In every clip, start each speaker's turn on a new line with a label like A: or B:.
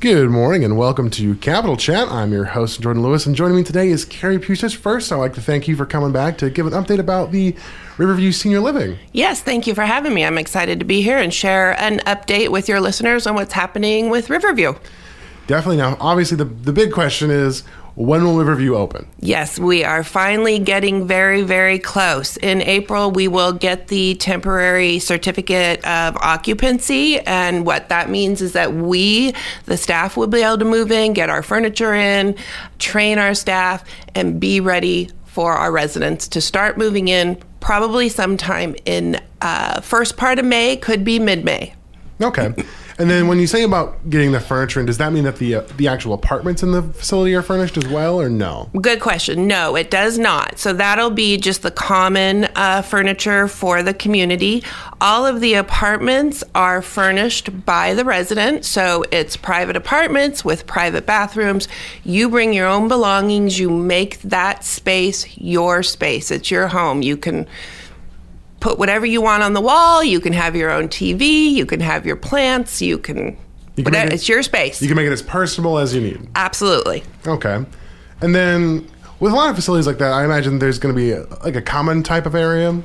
A: Good morning and welcome to Capital Chat. I'm your host, Jordan Lewis, and joining me today is Carrie Pusich. First, I'd like to thank you for coming back to give an update about the Riverview Senior Living.
B: Yes, thank you for having me. I'm excited to be here and share an update with your listeners on what's happening with Riverview.
A: Definitely. Now, obviously, the, the big question is when will Riverview open?
B: Yes, we are finally getting very, very close. In April, we will get the temporary certificate of occupancy. And what that means is that we, the staff, will be able to move in, get our furniture in, train our staff, and be ready for our residents to start moving in probably sometime in uh, first part of May, could be mid May.
A: Okay. And then when you say about getting the furniture in, does that mean that the uh, the actual apartments in the facility are furnished as well, or no?
B: Good question. No, it does not. So that'll be just the common uh, furniture for the community. All of the apartments are furnished by the resident, so it's private apartments with private bathrooms. You bring your own belongings. You make that space your space. It's your home. You can put whatever you want on the wall. You can have your own TV. You can have your plants. You can.
A: You can
B: whatever,
A: it,
B: it's your space.
A: You can make it as personable as you need.
B: Absolutely.
A: Okay. And then with a lot of facilities like that, I imagine there's going to be a, like a common type of area.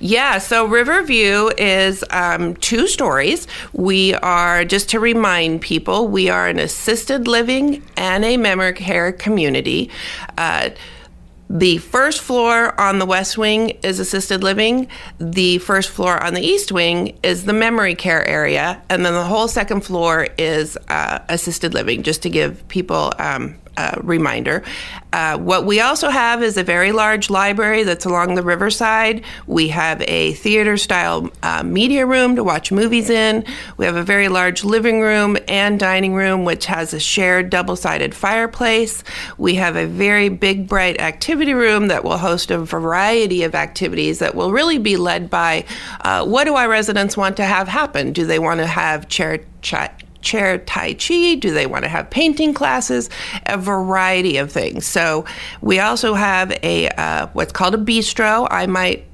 B: Yeah, so Riverview is um, two stories. We are, just to remind people, we are an assisted living and a memory care community. Uh, the first floor on the west wing is assisted living. The first floor on the east wing is the memory care area. And then the whole second floor is uh, assisted living, just to give people um, a reminder. Uh, what we also have is a very large library that's along the riverside. We have a theater style uh, media room to watch movies in. We have a very large living room and dining room, which has a shared double sided fireplace. We have a very big, bright activity room that will host a variety of activities that will really be led by uh, what do our residents want to have happen? Do they want to have chair chat? Chair tai chi? Do they want to have painting classes? A variety of things. So we also have a uh, what's called a bistro. I might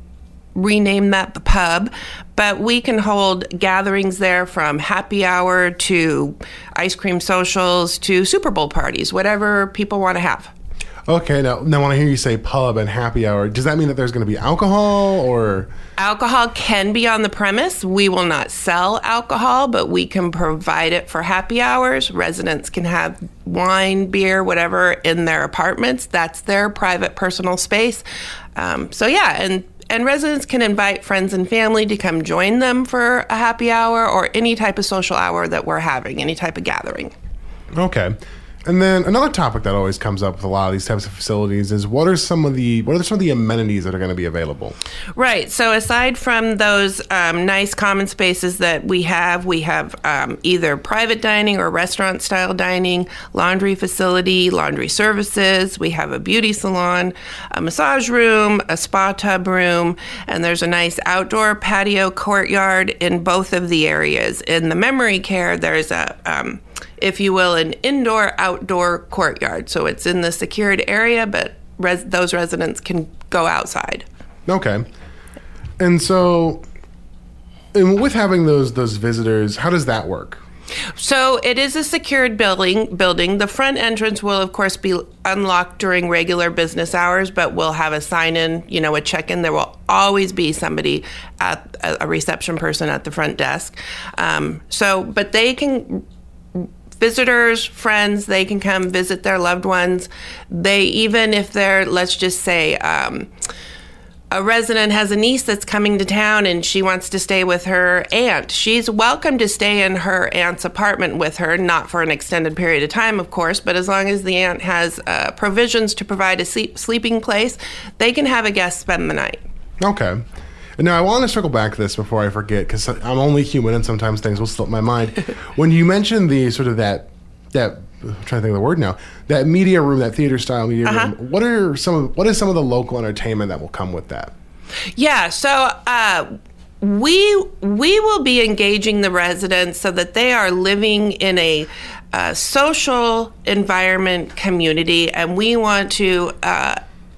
B: rename that the pub, but we can hold gatherings there from happy hour to ice cream socials to Super Bowl parties, whatever people want to have.
A: Okay. Now, now when I hear you say pub and happy hour, does that mean that there's going to be alcohol or?
B: Alcohol can be on the premise. We will not sell alcohol, but we can provide it for happy hours. Residents can have wine, beer, whatever in their apartments. That's their private personal space. Um, so, yeah, and and residents can invite friends and family to come join them for a happy hour or any type of social hour that we're having, any type of gathering.
A: Okay. And then another topic that always comes up with a lot of these types of facilities is what are some of the what are some of the amenities that are going to be available?
B: Right. So aside from those um, nice common spaces that we have, we have um, either private dining or restaurant style dining, laundry facility, laundry services. We have a beauty salon, a massage room, a spa tub room, and there's a nice outdoor patio courtyard in both of the areas. In the memory care, there's a um, if you will, an indoor outdoor courtyard. So it's in the secured area, but res- those residents can go outside.
A: Okay. And so, and with having those those visitors, how does that work?
B: So it is a secured building. Building. The front entrance will, of course, be unlocked during regular business hours, but we'll have a sign-in. You know, a check-in. There will always be somebody at a reception person at the front desk. Um, so, but they can visitors, friends, they can come visit their loved ones. They even if they're let's just say. Um, a resident has a niece that's coming to town and she wants to stay with her aunt. She's welcome to stay in her aunt's apartment with her, not for an extended period of time, of course, but as long as the aunt has uh, provisions to provide a sleep- sleeping place, they can have a guest spend the night.
A: Okay. And now I want to circle back to this before I forget because I'm only human and sometimes things will slip my mind. when you mentioned the sort of that that I'm trying to think of the word now that media room, that theater style media room. What are some of what is some of the local entertainment that will come with that?
B: Yeah, so uh, we we will be engaging the residents so that they are living in a uh, social environment community, and we want to uh,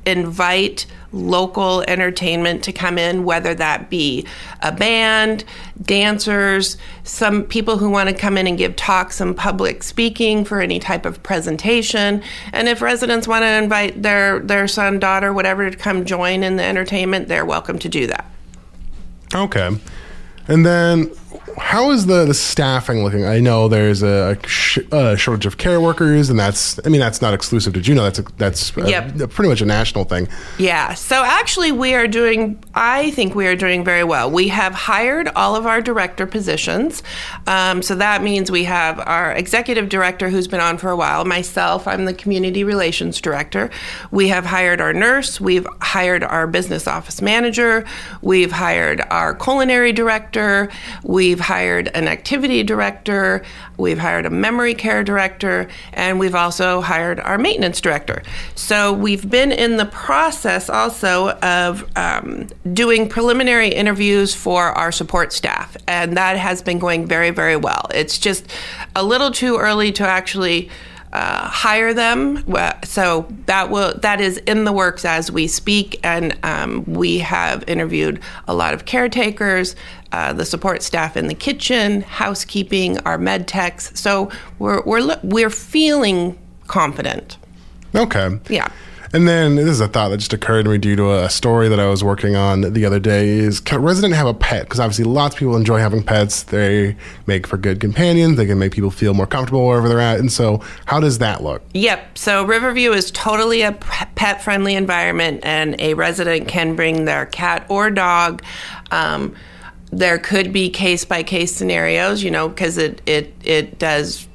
B: invite local entertainment to come in, whether that be a band, dancers, some people who want to come in and give talks and public speaking for any type of presentation. And if residents want to invite their, their son, daughter, whatever to come join in the entertainment, they're welcome to do that.
A: Okay. And then how is the, the staffing looking? I know there's a, sh- a, shortage of care workers, and that's I mean that's not exclusive to Juneau. That's a, that's a,
B: Yep.
A: a pretty much a national thing.
B: Yeah. So actually, we are doing, I think we are doing very well. We have hired all of our director positions. Um, so that means we have our executive director who's been on for a while, myself, I'm the community relations director. We have hired our nurse, we've hired our business office manager, we've hired our culinary director, we've hired an activity director, we've hired a memory care director, and we've also hired our maintenance director. So we've been in the process also of um, doing preliminary interviews for our support staff, and that has been going very, very well. It's just a little too early to actually. Uh, hire them, so that will that is in the works as we speak, and um, we have interviewed a lot of caretakers, uh, the support staff in the kitchen, housekeeping, our med techs. So we're we're we're feeling confident.
A: Okay.
B: Yeah.
A: And then this is a thought that just occurred to me due to a story that I was working on the other day. Is can a resident have a pet? Because obviously, lots of people enjoy having pets. They make for good companions. They can make people feel more comfortable wherever they're at. And so, how does that look?
B: Yep. So Riverview is totally a pet friendly environment, and a resident can bring their cat or dog. Um, there could be case by case scenarios, you know, because it, it, it does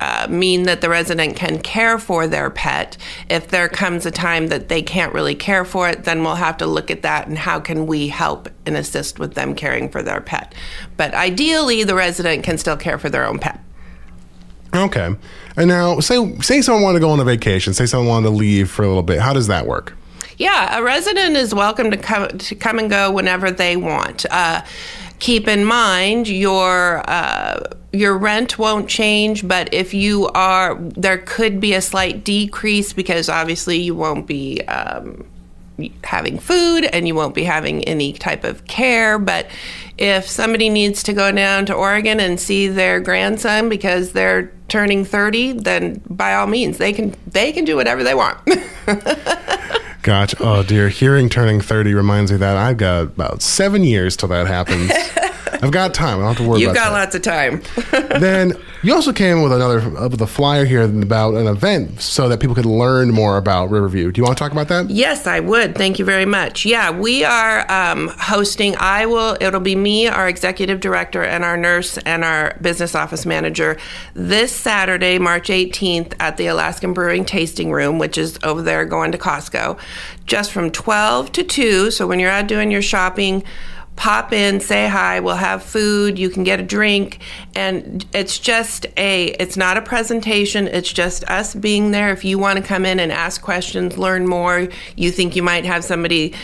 B: uh, mean that the resident can care for their pet. If there comes a time that they can't really care for it, then we'll have to look at that and how can we help and assist with them caring for their pet. But ideally, the resident can still care for their own pet.
A: Okay. And now, say say someone wanted to go on a vacation. Say someone wanted to leave for a little bit. How does that work?
B: Yeah, a resident is welcome to come to come and go whenever they want. Uh, keep in mind your uh, your rent won't change, but if you are, there could be a slight decrease because obviously you won't be. Um, having food and you won't be having any type of care but if somebody needs to go down to Oregon and see their grandson because they're turning 30 then by all means they can they can do whatever they want
A: Gotcha. Oh dear, hearing turning thirty reminds me that I've got about seven years till that happens. I've got time. I don't have to worry about it.
B: You've got
A: that.
B: lots of time.
A: then you also came with another uh, with a flyer here about an event so that people could learn more about Riverview. Do you want to talk about that?
B: Yes, I would. Thank you very much. Yeah, we are um, hosting. I will. It'll be me, our executive director, and our nurse and our business office manager this Saturday, March 18th, at the Alaskan Brewing Tasting Room, which is over there going to Costco, just from 12 to 2. So when you're out doing your shopping pop in say hi we'll have food you can get a drink. And it's just a it's not a presentation it's just us being there. If you want to come in and ask questions learn more you think you might have somebody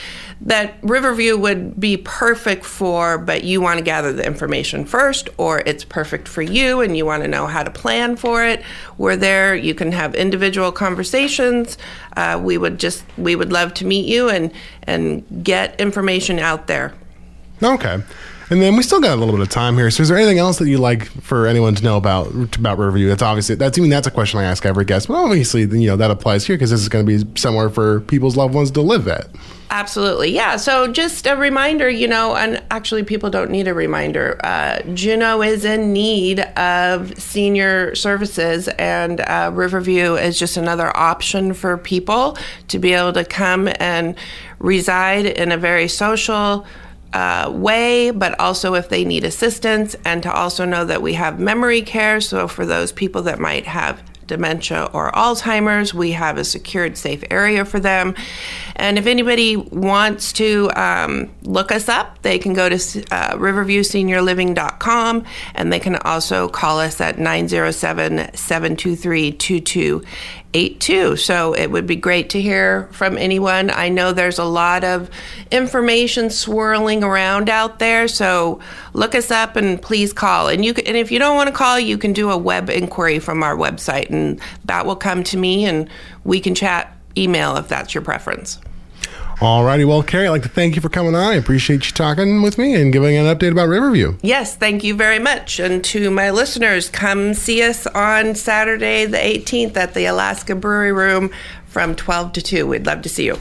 B: that riverview would be perfect for but you want to gather the information first or it's perfect for you and you want to know how to plan for it we're there. You can have individual conversations. Uh, we would just we would love to meet you and and get information out there
A: Okay. And then we still got a little bit of time here. So, is there anything else that you'd like for anyone to know about about Riverview? That's obviously that's even that's a question I ask every guest, but obviously you know that applies here because this is going to be somewhere for people's loved ones to live at.
B: Absolutely. Yeah. So just a reminder, you know, and actually people don't need a reminder. Uh, Juneau is in need of senior services, and uh, Riverview is just another option for people to be able to come and reside in a very social, uh, way, but also if they need assistance, and to also know that we have memory care. So, for those people that might have dementia or Alzheimer's, we have a secured, safe area for them. And if anybody wants to um, look us up, they can go to uh, riverviewseniorliving.com and they can also call us at 907 723 2282. So it would be great to hear from anyone. I know there's a lot of information swirling around out there, so look us up and please call. And you can, and if you don't want to call, you can do a web inquiry from our website, and that will come to me, and we can chat email if that's your preference.
A: Alrighty, well, Carrie, I'd like to thank you for coming on. I appreciate you talking with me and giving an update about Riverview.
B: Yes, thank you very much. And to my listeners, come see us on Saturday the 18th at the Alaska Brewery Room from 12 to 2. We'd love to see you.